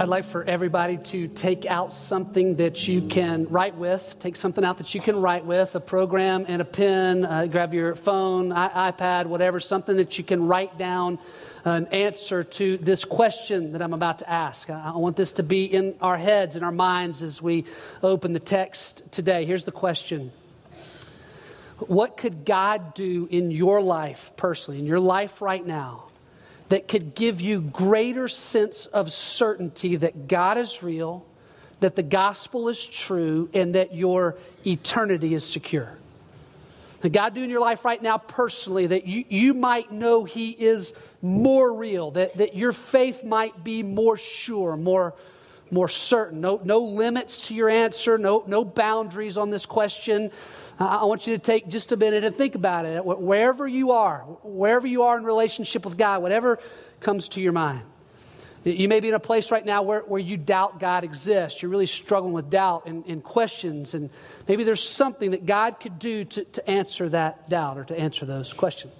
I'd like for everybody to take out something that you can write with. Take something out that you can write with a program and a pen. Uh, grab your phone, I- iPad, whatever, something that you can write down an answer to this question that I'm about to ask. I, I want this to be in our heads, and our minds as we open the text today. Here's the question What could God do in your life personally, in your life right now? That could give you greater sense of certainty that God is real, that the gospel is true, and that your eternity is secure. That God do in your life right now personally, that you, you might know He is more real, that, that your faith might be more sure, more, more certain. No, no limits to your answer, no, no boundaries on this question. I want you to take just a minute and think about it. Wherever you are, wherever you are in relationship with God, whatever comes to your mind. You may be in a place right now where, where you doubt God exists. You're really struggling with doubt and, and questions, and maybe there's something that God could do to, to answer that doubt or to answer those questions.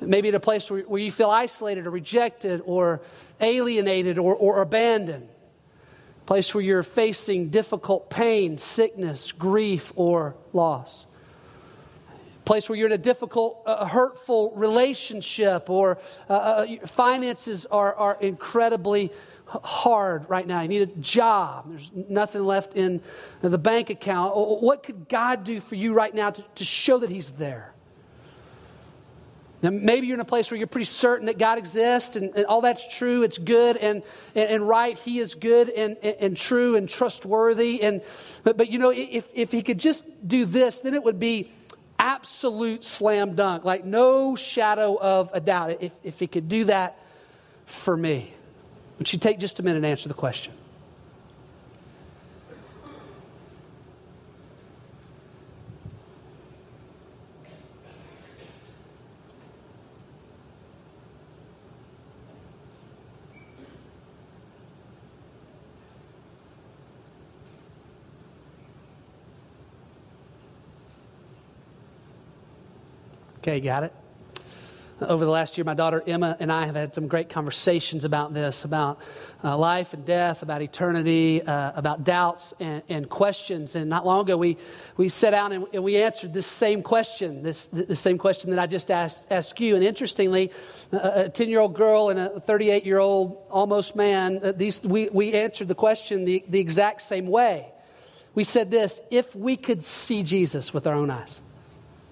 Maybe in a place where, where you feel isolated or rejected or alienated or, or abandoned place where you're facing difficult pain, sickness, grief, or loss. Place where you're in a difficult, uh, hurtful relationship, or uh, uh, finances are, are incredibly hard right now. You need a job. There's nothing left in the bank account. What could God do for you right now to, to show that He's there? Now, maybe you're in a place where you're pretty certain that God exists and, and all that's true, it's good and, and, and, right. He is good and, and, true and trustworthy. And, but, but you know, if, if He could just do this, then it would be absolute slam dunk, like no shadow of a doubt. If, if He could do that for me, would you take just a minute and answer the question? Okay, got it? Over the last year, my daughter Emma and I have had some great conversations about this about uh, life and death, about eternity, uh, about doubts and, and, questions. And not long ago, we, we sat down and, and we answered this same question, this, this same question that I just asked, asked you. And interestingly, a 10 year old girl and a 38 year old almost man, uh, these, we, we answered the question the, the exact same way. We said this if we could see Jesus with our own eyes.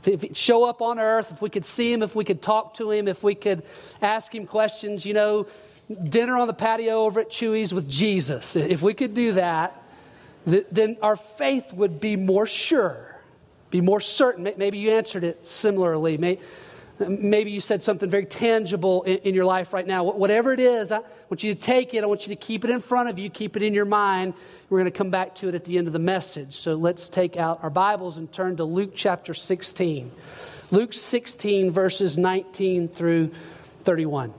If he'd show up on earth, if we could see him, if we could talk to him, if we could ask him questions, you know, dinner on the patio over at Chuy's with Jesus, if we could do that, then our faith would be more sure, be more certain. Maybe you answered it similarly. Maybe you said something very tangible in, in, your life right now. Whatever it is, I want you to take it. I want you to keep it in front of you, keep it in your mind. We're going to come back to it at the end of the message. So let's take out our Bibles and turn to Luke chapter 16. Luke 16, verses 19 through 31.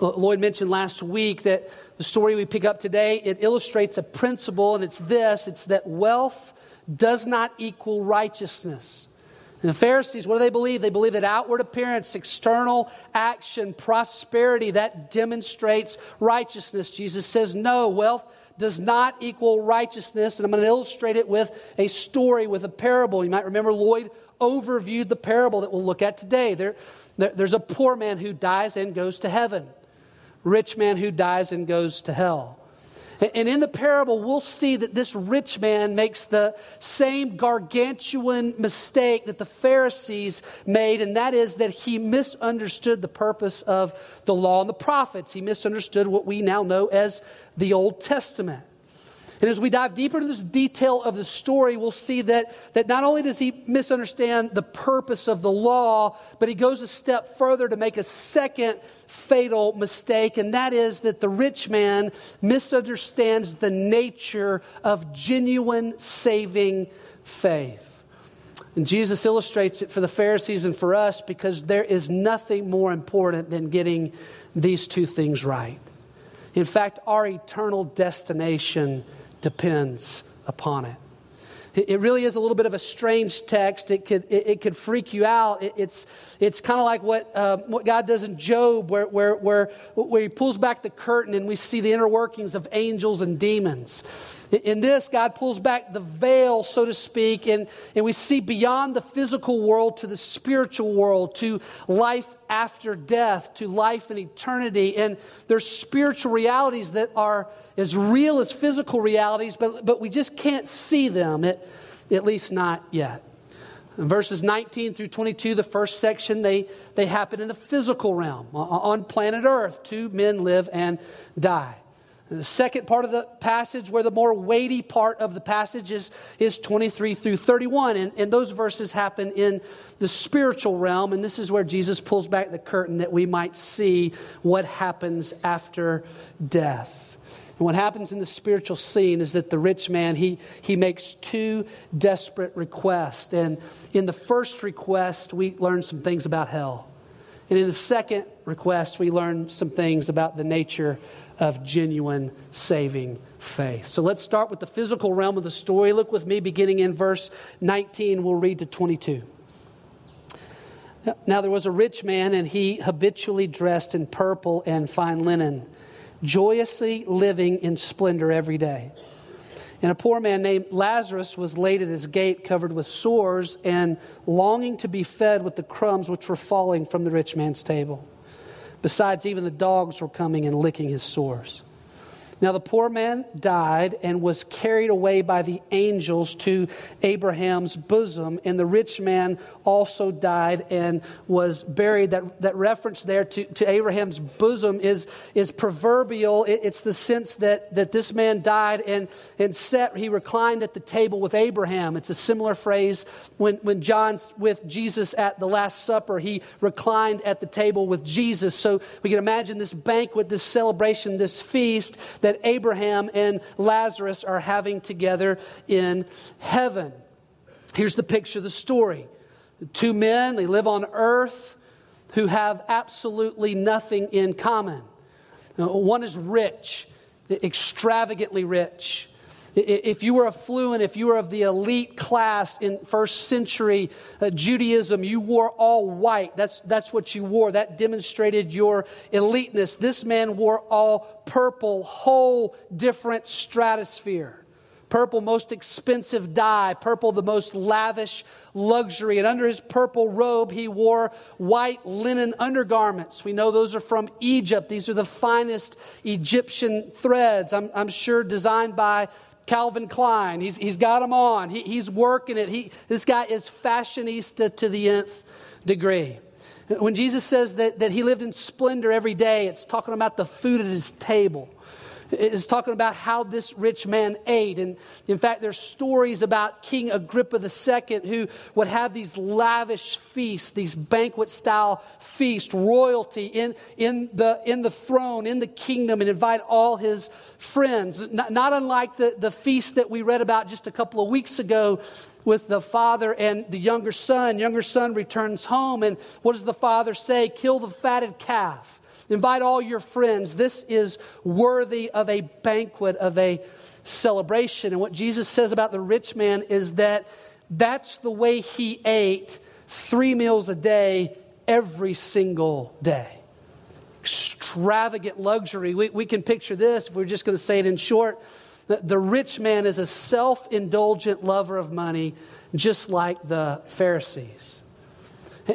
Lloyd mentioned last week that the story we pick up today, it illustrates a principle, and it's this it's that wealth does not equal righteousness. And the Pharisees, what do they believe? They believe that outward appearance, external action, prosperity, that demonstrates righteousness. Jesus says, no, wealth does not equal righteousness. And I'm going to illustrate it with a story, with a parable. You might remember Lloyd overviewed the parable that we'll look at today. There, there, there's a poor man who dies and goes to heaven, rich man who dies and goes to hell. And in the parable, we'll see that this rich man makes the same gargantuan mistake that the Pharisees made, and that is that he misunderstood the purpose of the law and the prophets. He misunderstood what we now know as the Old Testament. And as we dive deeper into this detail of the story, we'll see that, that not only does he misunderstand the purpose of the law, but he goes a step further to make a second fatal mistake, and that is that the rich man misunderstands the nature of genuine saving faith. And Jesus illustrates it for the Pharisees and for us because there is nothing more important than getting these two things right. In fact, our eternal destination depends upon it. It really is a little bit of a strange text. It could, it, it could freak you out. It, it's it's kind of like what, uh, what God does in Job, where, where, where, where he pulls back the curtain and we see the inner workings of angels and demons. In this, God pulls back the veil, so to speak, and, and we see beyond the physical world to the spiritual world, to life after death, to life in eternity. And there's spiritual realities that are as real as physical realities, but, but we just can't see them, at, at least not yet. In verses 19 through 22, the first section, they, they happen in the physical realm. On planet Earth, two men live and die. The second part of the passage, where the more weighty part of the passage is, is 23 through 31. And, and those verses happen in the spiritual realm. And this is where Jesus pulls back the curtain that we might see what happens after death. And what happens in the spiritual scene is that the rich man, he, he makes two desperate requests. And in the first request, we learn some things about hell. And in the second request, we learn some things about the nature of genuine saving faith. So let's start with the physical realm of the story. Look with me, beginning in verse 19, we'll read to 22. Now there was a rich man, and he habitually dressed in purple and fine linen, joyously living in splendor every day. And a poor man named Lazarus was laid at his gate, covered with sores, and longing to be fed with the crumbs which were falling from the rich man's table. Besides, even the dogs were coming and licking his sores. Now, the poor man died and was carried away by the angels to Abraham's bosom, and the rich man also died and was buried. That, that reference there to, to Abraham's bosom is, is proverbial. It, it's the sense that, that this man died and, and sat, he reclined at the table with Abraham. It's a similar phrase when, when John's with Jesus at the Last Supper, he reclined at the table with Jesus. So we can imagine this banquet, this celebration, this feast that Abraham and Lazarus are having together in heaven. Here's the picture of the story two men, they live on earth who have absolutely nothing in common. Uh, one is rich, extravagantly rich. If you were affluent, if you were of the elite class in first century uh, Judaism, you wore all white. That's, that's what you wore. That demonstrated your eliteness. This man wore all purple, whole different stratosphere. Purple, most expensive dye. Purple, the most lavish luxury. And under his purple robe, he wore white linen undergarments. We know those are from Egypt. These are the finest Egyptian threads, I'm, I'm sure designed by Calvin Klein. He's, he's got them on. He, he's working it. He, this guy is fashionista to the nth degree. When Jesus says that, that he lived in splendor every day, it's talking about the food at his table is talking about how this rich man ate. And in fact, there's stories about King Agrippa II who would have these lavish feasts, these banquet style feasts, royalty in, in, the, in the throne, in the kingdom, and invite all his friends. Not, not unlike the, the feast that we read about just a couple of weeks ago with the father and the younger son. Younger son returns home, and what does the father say? Kill the fatted calf. Invite all your friends. This is worthy of a banquet, of a celebration. And what Jesus says about the rich man is that that's the way he ate three meals a day every single day. Extravagant luxury. We, we can picture this if we're just going to say it in short. The, the rich man is a self indulgent lover of money, just like the Pharisees.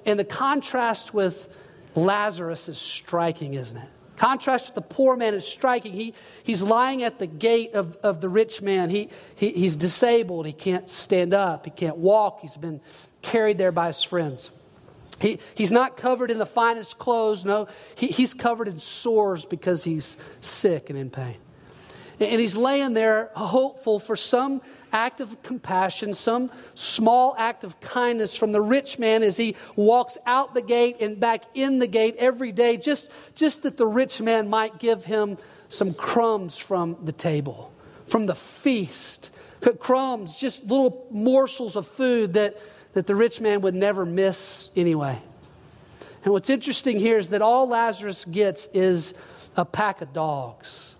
And the contrast with Lazarus is striking, isn't it? Contrast with the poor man is striking. He, he's lying at the gate of, of the rich man. He, he, he's disabled. He can't stand up. He can't walk. He's been carried there by his friends. He, he's not covered in the finest clothes. No, he, he's covered in sores because he's sick and in pain. And he's laying there hopeful for some act of compassion, some small act of kindness from the rich man as he walks out the gate and back in the gate every day, just, just that the rich man might give him some crumbs from the table, from the feast. Crumbs, just little morsels of food that, that the rich man would never miss anyway. And what's interesting here is that all Lazarus gets is a pack of dogs.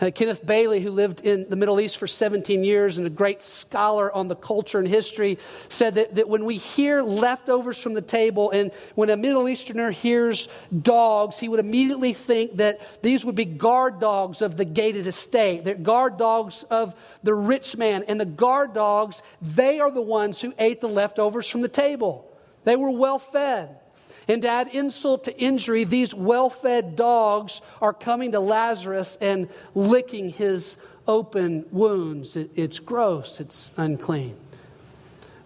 Uh, Kenneth Bailey, who lived in the Middle East for 17 years and a great scholar on the culture and history, said that, that when we hear leftovers from the table and when a Middle Easterner hears dogs, he would immediately think that these would be guard dogs of the gated estate. They're guard dogs of the rich man. And the guard dogs, they are the ones who ate the leftovers from the table. They were well fed. And to add insult to injury, these well fed dogs are coming to Lazarus and licking his open wounds. It, it's gross, it's unclean.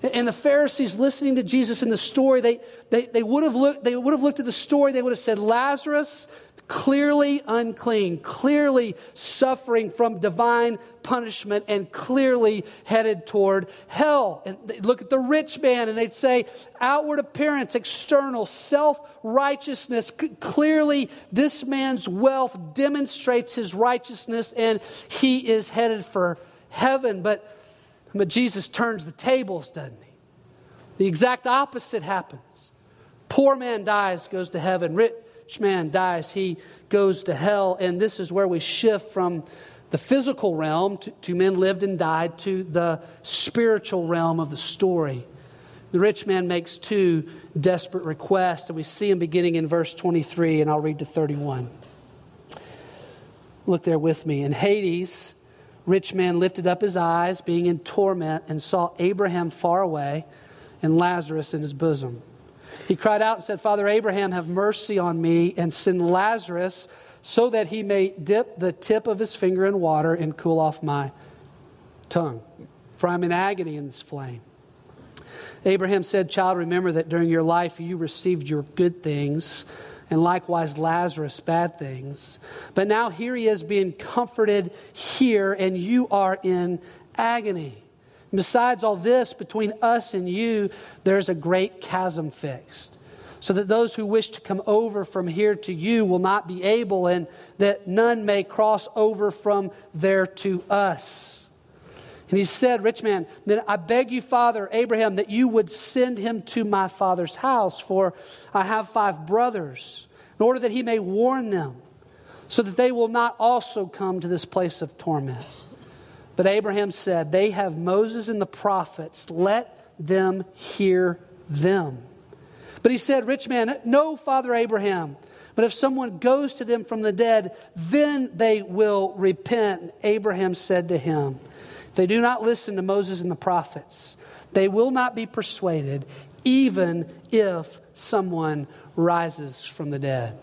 And the Pharisees listening to Jesus in the story, they, they, they, would have looked, they would have looked at the story, they would have said, Lazarus, clearly unclean, clearly suffering from divine punishment, and clearly headed toward hell. And look at the rich man and they'd say, outward appearance, external, self righteousness. Clearly, this man's wealth demonstrates his righteousness and he is headed for heaven. But, but Jesus turns the tables, doesn't he? The exact opposite happens. Poor man dies, goes to heaven. Rich man dies, he goes to hell. And this is where we shift from the physical realm to, to, men lived and died to the spiritual realm of the story. The rich man makes two desperate requests, and we see him beginning in verse 23, and I'll read to 31. Look there with me. In Hades, rich man lifted up his eyes, being in torment, and saw Abraham far away and Lazarus in his bosom. He cried out and said, Father Abraham, have mercy on me and send Lazarus so that he may dip the tip of his finger in water and cool off my tongue, for I'm in agony in this flame. Abraham said, Child, remember that during your life you received your good things, and likewise Lazarus bad things. But now here he is being comforted here, and you are in agony. Besides all this, between us and you, there's a great chasm fixed, so that those who wish to come over from here to you will not be able, and that none may cross over from there to us. And he said, Rich man, then I beg you, Father Abraham, that you would send him to my father's house, for I have five brothers, in order that he may warn them, so that they will not also come to this place of torment. But Abraham said, They have Moses and the prophets. Let them hear them. But he said, Rich man, no, Father Abraham. But if someone goes to them from the dead, then they will repent. Abraham said to him, If they do not listen to Moses and the prophets, they will not be persuaded, even if someone rises from the dead.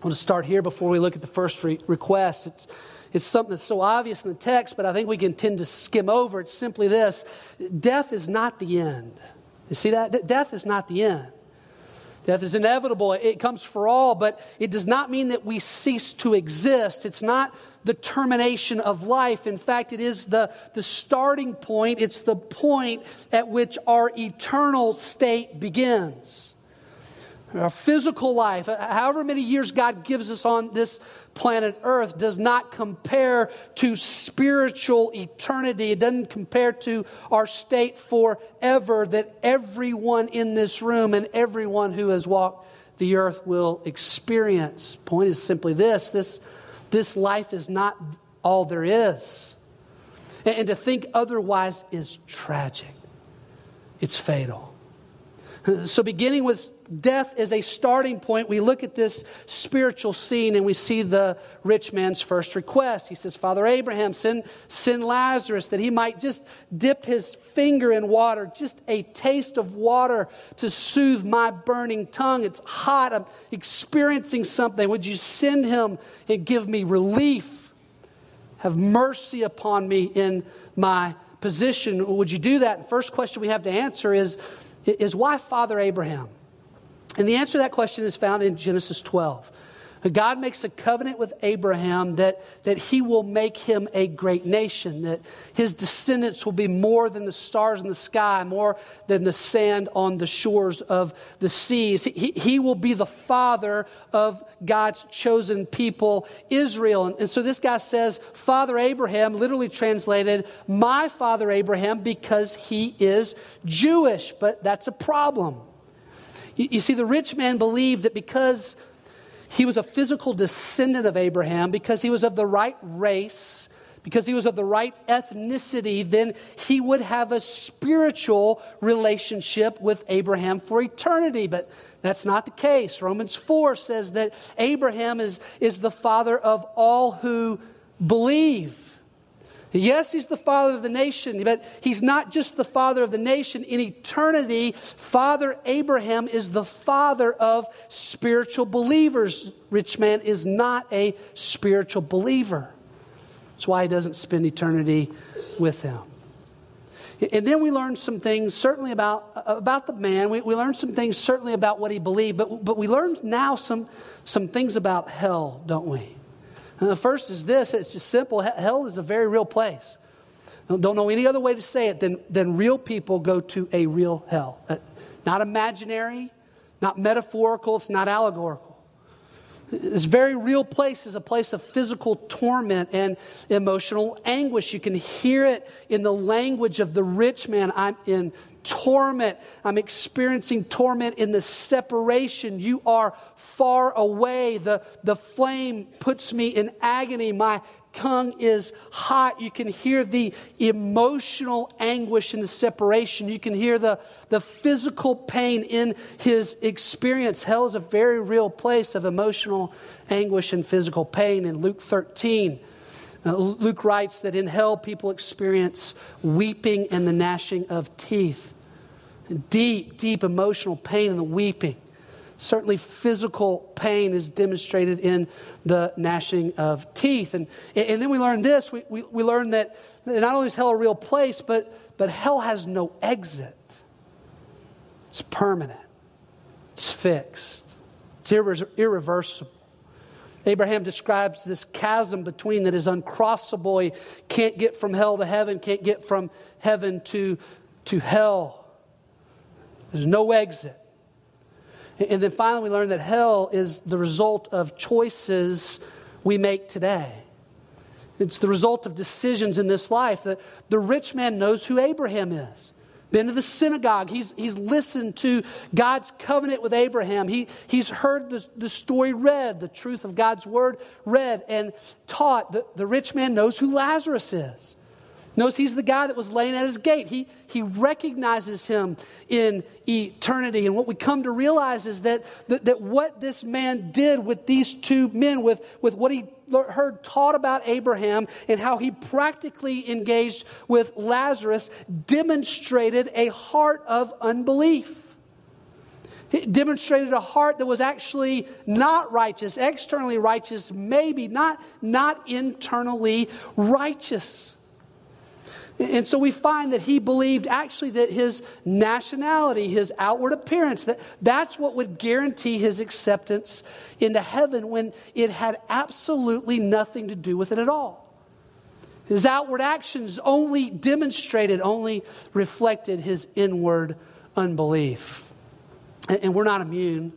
I want to start here before we look at the first re- request. It's it's something that's so obvious in the text, but I think we can tend to skim over. It's simply this death is not the end. You see that? Death is not the end. Death is inevitable. It comes for all, but it does not mean that we cease to exist. It's not the termination of life. In fact, it is the, the starting point, it's the point at which our eternal state begins. Our physical life, uh, however many years God gives us on this planet Earth does not compare to spiritual eternity. It doesn't compare to our state forever that everyone in this room and everyone who has walked the earth will experience. Point is simply this this, this life is not all there is. And, and to think otherwise is tragic, it's fatal. So, beginning with death as a starting point, we look at this spiritual scene and we see the rich man's first request. He says, Father Abraham, send, send Lazarus that he might just dip his finger in water, just a taste of water to soothe my burning tongue. It's hot. I'm experiencing something. Would you send him and give me relief? Have mercy upon me in my position. Would you do that? The first question we have to answer is, is why Father Abraham? And the answer to that question is found in Genesis 12. God makes a covenant with Abraham that, that he will make him a great nation, that his descendants will be more than the stars in the sky, more than the sand on the shores of the seas. He, he will be the father of God's chosen people, Israel. And, and so this guy says, Father Abraham, literally translated, my father Abraham, because he is Jewish. But that's a problem. You, you see, the rich man believed that because He was a physical descendant of Abraham because he was of the right race, because he was of the right ethnicity, then he would have a spiritual relationship with Abraham for eternity. But that's not the case. Romans 4 says that Abraham is, is the father of all who believe. Yes, he's the father of the nation, but he's not just the father of the nation. In eternity, Father Abraham is the father of spiritual believers. Rich man is not a spiritual believer. That's why he doesn't spend eternity with him. And then we learn some things, certainly about, about the man. We, we learned some things, certainly about what he believed, but, but we learned now some, some things about hell, don't we? And the first is this it's just simple hell is a very real place. Don't know any other way to say it than, than real people go to a real hell. Uh, not imaginary, not metaphorical, it's not allegorical. This very real place is a place of physical torment and emotional anguish. You can hear it in the language of the rich man. I'm in torment. I'm experiencing torment in the separation. You are far away. The, the flame puts me in agony. My tongue is hot. You can hear the emotional anguish in the separation. You can hear the, the physical pain in his experience. Hell is a very real place of emotional anguish and physical pain. In Luke 13, uh, Luke writes that in hell people experience weeping and the gnashing of teeth. Deep, deep emotional pain and the weeping. Certainly, physical pain is demonstrated in the gnashing of teeth. And, and then we learn this we, we, we learn that not only is hell a real place, but, but hell has no exit. It's permanent, it's fixed, it's irre- irreversible. Abraham describes this chasm between that is uncrossable. He can't get from hell to heaven, can't get from heaven to, to hell. There's no exit. And then finally, we learn that hell is the result of choices we make today. It's the result of decisions in this life. The, the rich man knows who Abraham is. Been to the synagogue. He's, he's listened to God's covenant with Abraham. He, he's heard the, the story read, the truth of God's word read and taught. The, the rich man knows who Lazarus is. Knows he's the guy that was laying at his gate. He, he recognizes him in eternity. And what we come to realize is that, that, that what this man did with these two men, with, with what he heard taught about Abraham and how he practically engaged with Lazarus, demonstrated a heart of unbelief. It demonstrated a heart that was actually not righteous, externally righteous, maybe, not, not internally righteous. And so we find that he believed actually that his nationality, his outward appearance, that that's what would guarantee his acceptance into heaven when it had absolutely nothing to do with it at all. His outward actions only demonstrated, only reflected his inward unbelief. And we're not immune.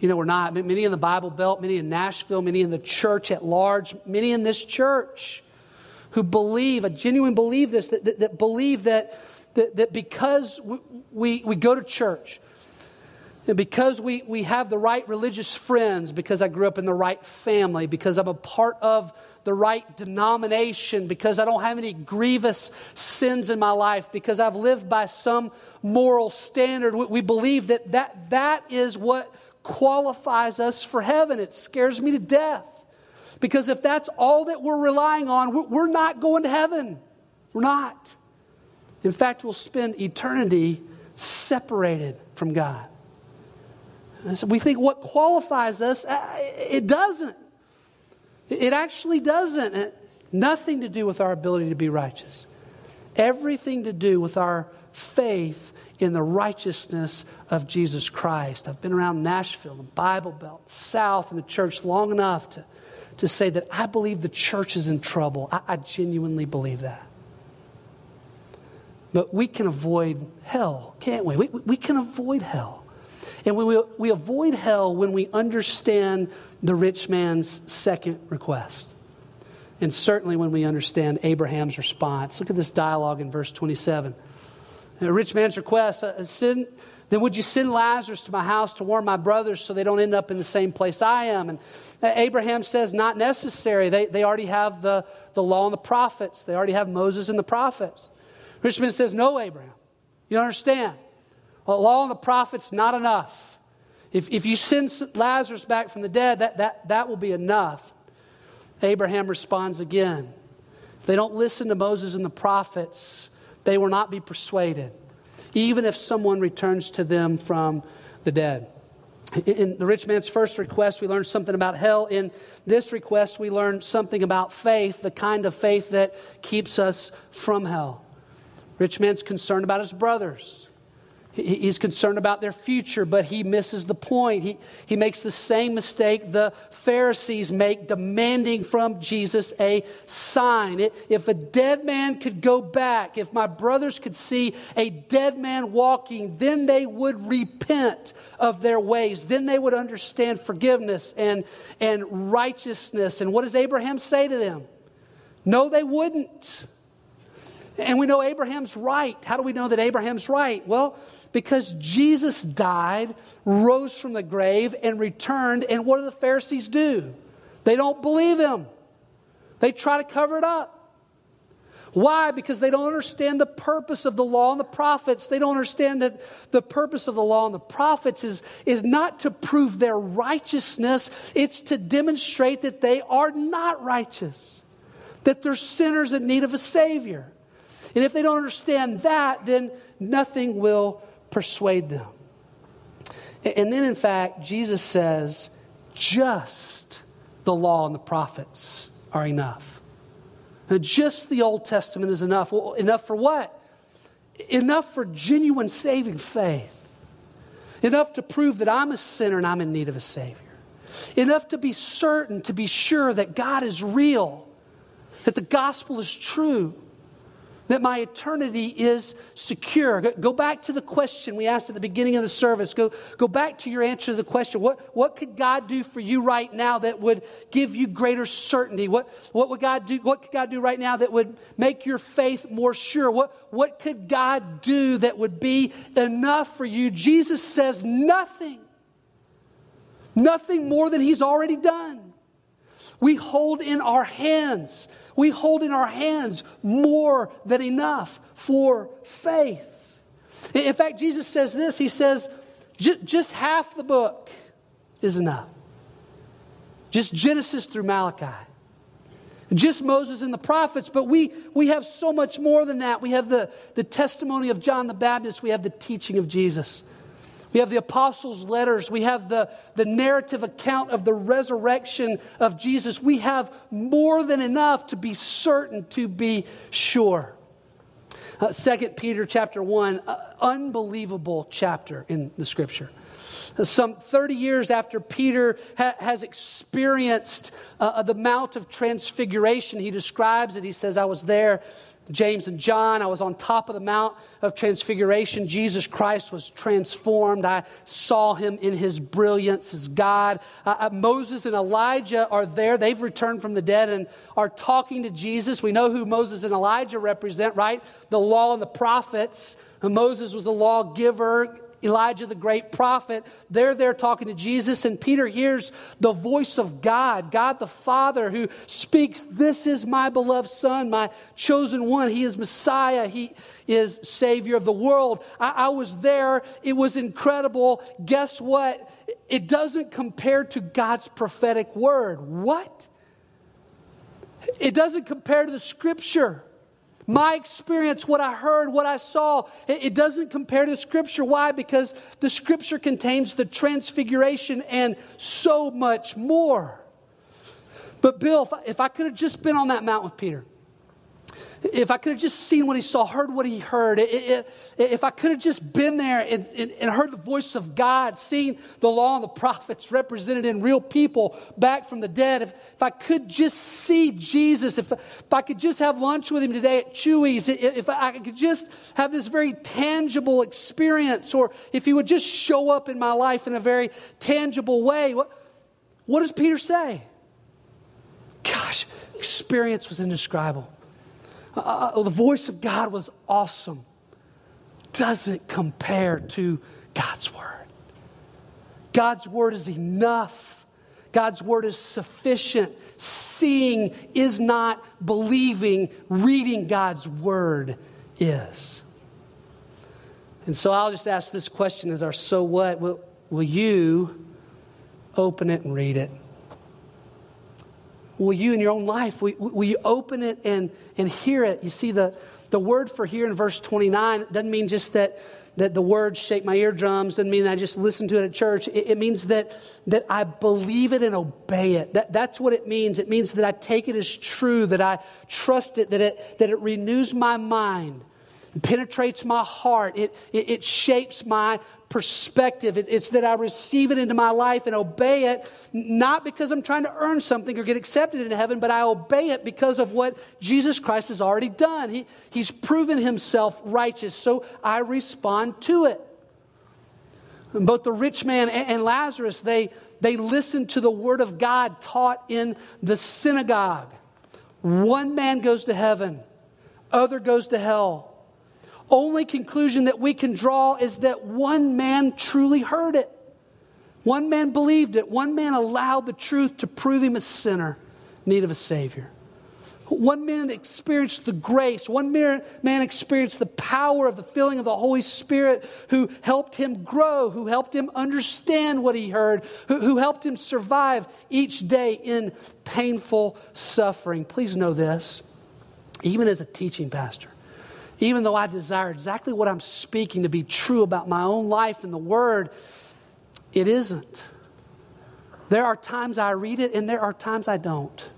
You know, we're not. Many in the Bible Belt, many in Nashville, many in the church at large, many in this church who believe, a genuine believe this, that, that, that believe that, that, that because we, we, we go to church, and because we, we have the right religious friends, because I grew up in the right family, because I'm a part of the right denomination, because I don't have any grievous sins in my life, because I've lived by some moral standard, we, we believe that, that that is what qualifies us for heaven. It scares me to death. Because if that's all that we're relying on, we're not going to heaven. We're not. In fact, we'll spend eternity separated from God. So we think what qualifies us, uh, it doesn't. It actually doesn't. Nothing to do with our ability to be righteous. Everything to do with our faith in the righteousness of Jesus Christ. I've been around Nashville, the Bible Belt, South, and the church long enough to to say that I believe the church is in trouble. I, I genuinely believe that. But we can avoid hell, can't we? We, we can avoid hell. And we, we avoid hell when we understand the rich man's second request. And certainly when we understand Abraham's response. Look at this dialogue in verse 27. The rich man's request uh, Then would you send Lazarus to my house to warn my brothers so they don't end up in the same place I am? And Abraham says, Not necessary. They, they already have the, the law and the prophets, they already have Moses and the prophets. Rich man says, No, Abraham. You understand? The law and the prophets, not enough. If, if you send Lazarus back from the dead, that, that, that will be enough. Abraham responds again. If they don't listen to Moses and the prophets, they will not be persuaded even if someone returns to them from the dead. In the rich man's first request, we learned something about hell. In this request, we learned something about faith, the kind of faith that keeps us from hell. Rich man's concerned about his brothers. He's concerned about their future, but he misses the point. He, he makes the same mistake the Pharisees make, demanding from Jesus a sign. If a dead man could go back, if my brothers could see a dead man walking, then they would repent of their ways. Then they would understand forgiveness and, and righteousness. And what does Abraham say to them? No, they wouldn't. And we know Abraham's right. How do we know that Abraham's right? Well, because Jesus died, rose from the grave, and returned. And what do the Pharisees do? They don't believe him, they try to cover it up. Why? Because they don't understand the purpose of the law and the prophets. They don't understand that the purpose of the law and the prophets is, is not to prove their righteousness, it's to demonstrate that they are not righteous, that they're sinners in need of a Savior. And if they don't understand that, then nothing will persuade them. And then, in fact, Jesus says, just the law and the prophets are enough. just the Old Testament is enough. Well, enough for what? Enough for genuine saving faith. Enough to prove that I'm a sinner and I'm in need of a Savior. Enough to be certain, to be sure that God is real, that the gospel is true that my eternity is secure. Go back to the question we asked at the beginning of the service. Go, go back to your answer to the question what, what could God do for you right now that would give you greater certainty? What, what would God do? What could God do right now that would make your faith more sure? What, what could God do that would be enough for you? Jesus says nothing. Nothing more than He's already done. We hold in our hands we hold in our hands more than enough for faith. In fact, Jesus says this He says, just half the book is enough. Just Genesis through Malachi. Just Moses and the prophets, but we, we have so much more than that. We have the, the testimony of John the Baptist, we have the teaching of Jesus. We have the apostles' letters. We have the, the narrative account of the resurrection of Jesus. We have more than enough to be certain, to be sure. Uh, 2 Peter chapter 1, uh, unbelievable chapter in the scripture. Some 30 years after Peter ha- has experienced uh, the Mount of Transfiguration, he describes it. He says, I was there James and John. I was on top of the Mount of Transfiguration. Jesus Christ was transformed. I saw him in his brilliance as God. Uh, uh, Moses and Elijah are there. They've returned from the dead and are talking to Jesus. We know who Moses and Elijah represent, right? The law and the prophets. Moses was the lawgiver. Elijah, the great prophet, they're there talking to Jesus, and Peter hears the voice of God, God the Father, who speaks, This is my beloved Son, my chosen one. He is Messiah, He is Savior of the world. I, I was there, it was incredible. Guess what? It doesn't compare to God's prophetic word. What? It doesn't compare to the scripture. My experience, what I heard, what I saw, it, it doesn't compare to Scripture. Why? Because the Scripture contains the transfiguration and so much more. But, Bill, if I, if I could have just been on that mount with Peter, if I could have just seen what he saw, heard what he heard, if I could have just been there and, heard the voice of God, seen the law and the prophets represented in real people back from the dead, if, if I could just see Jesus, if, if I could just have lunch with him today at Chuy's, if I could just have this very tangible experience, or if he would just show up in my life in a very tangible way, what, what does Peter say? Gosh, experience was indescribable. Uh, uh, the voice of God was awesome. Doesn't compare to God's Word. God's Word is enough. God's Word is sufficient. Seeing is not believing, reading God's Word is. And so I'll just ask this question as our so what? Will, will you open it and read it? Will you in your own life, will, will you open it and, and hear it? You see, the, the word for hear in verse 29 doesn't mean just that, that the words shake my eardrums, doesn't mean that I just listen to it at church. It, it means that, that I believe it and obey it. That, that's what it means. It means that I take it as true, that I trust it, that it, that it renews my mind penetrates my heart. It, it, it shapes my perspective. It, it's that I receive it into my life and obey it, not because I'm trying to earn something or get accepted into heaven, but I obey it because of what Jesus Christ has already done. He, he's proven himself righteous, so I respond to it. Both the rich man and, and Lazarus, they, they listened to the word of God taught in the synagogue. One man goes to heaven, other goes to hell only conclusion that we can draw is that one man truly heard it. One man believed it. One man allowed the truth to prove him a sinner, need of a Savior. One man experienced the grace. One man experienced the power of the filling of the Holy Spirit who helped him grow, who helped him understand what he heard, who, who helped him survive each day in painful suffering. Please know this, even as a teaching pastor, even though I desire exactly what I'm speaking to be true about my own life and the Word, it isn't. There are times I read it and there are times I don't.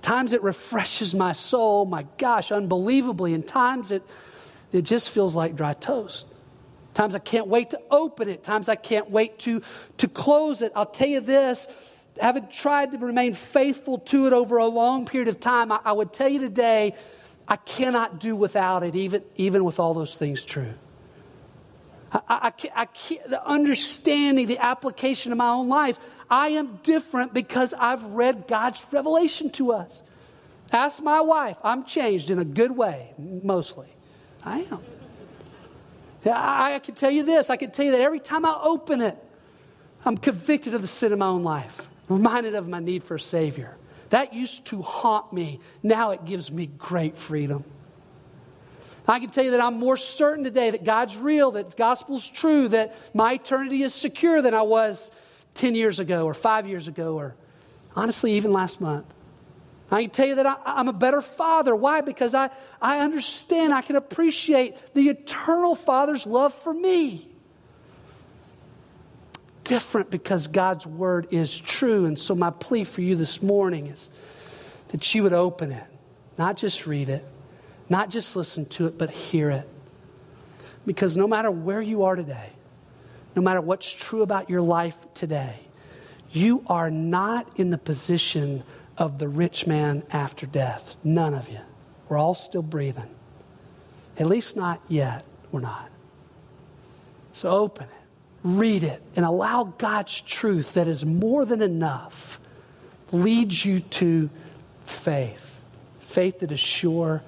Times it refreshes my soul, my gosh, unbelievably, and times it, it just feels like dry toast. Times I can't wait to open it, times I can't wait to, to close it. I'll tell you this having tried to remain faithful to it over a long period of time, I, I would tell you today I cannot do without it, even, even with all those things true. I, I, I can't, the understanding, the application of my own life, I am different because I've read God's revelation to us. Ask my wife. I'm changed in a good way, mostly. I am. I, I can tell you this I can tell you that every time I open it, I'm convicted of the sin of my own life, reminded of my need for a Savior. That used to haunt me. Now it gives me great freedom. I can tell you that I'm more certain today that God's real, that the gospel's true, that my eternity is secure than I was 10 years ago or five years ago or honestly, even last month. I can tell you that I, am a better father. Why? Because I, I understand, I can appreciate the eternal Father's love for me different because God's word is true. And so, my plea for you this morning is that you would open it, not just read it, not just listen to it, but hear it. Because no matter where you are today, no matter what's true about your life today, you are not in the position of the rich man after death. None of you. We're all still breathing. At least not yet. We're not. So open it read it, and allow God's truth that is more than enough leads you to faith. Faith that is sure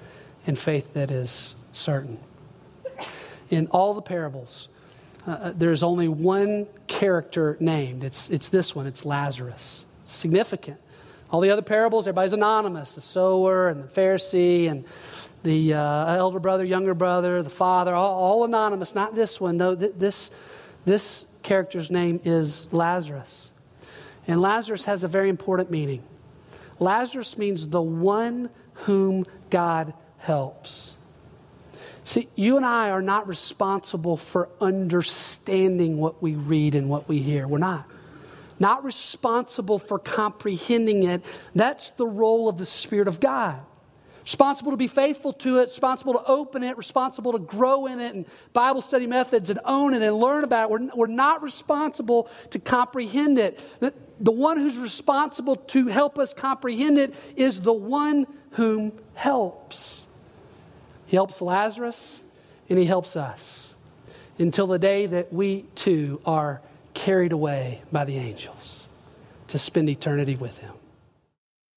and faith that is certain. In all the parables, uh, uh there's only one character named. It's, it's this one, it's Lazarus. Significant. All the other parables, everybody's anonymous the sower and the Pharisee and the uh, elder brother, younger brother, the father, all, all anonymous. Not this one. No, th- this this character's name is Lazarus. And Lazarus has a very important meaning. Lazarus means the one whom God helps. See, you and I are not responsible for understanding what we read and what we hear. We're not. Not responsible for comprehending it. That's the role of the Spirit of God responsible to be faithful to it, responsible to open it, responsible to grow in it, and Bible study methods and own it and learn about it. We're, we're not responsible to comprehend it. The, the one who's responsible to help us comprehend it is the one whom helps. He helps Lazarus and he helps us until the day that we too are carried away by the angels to spend eternity with him.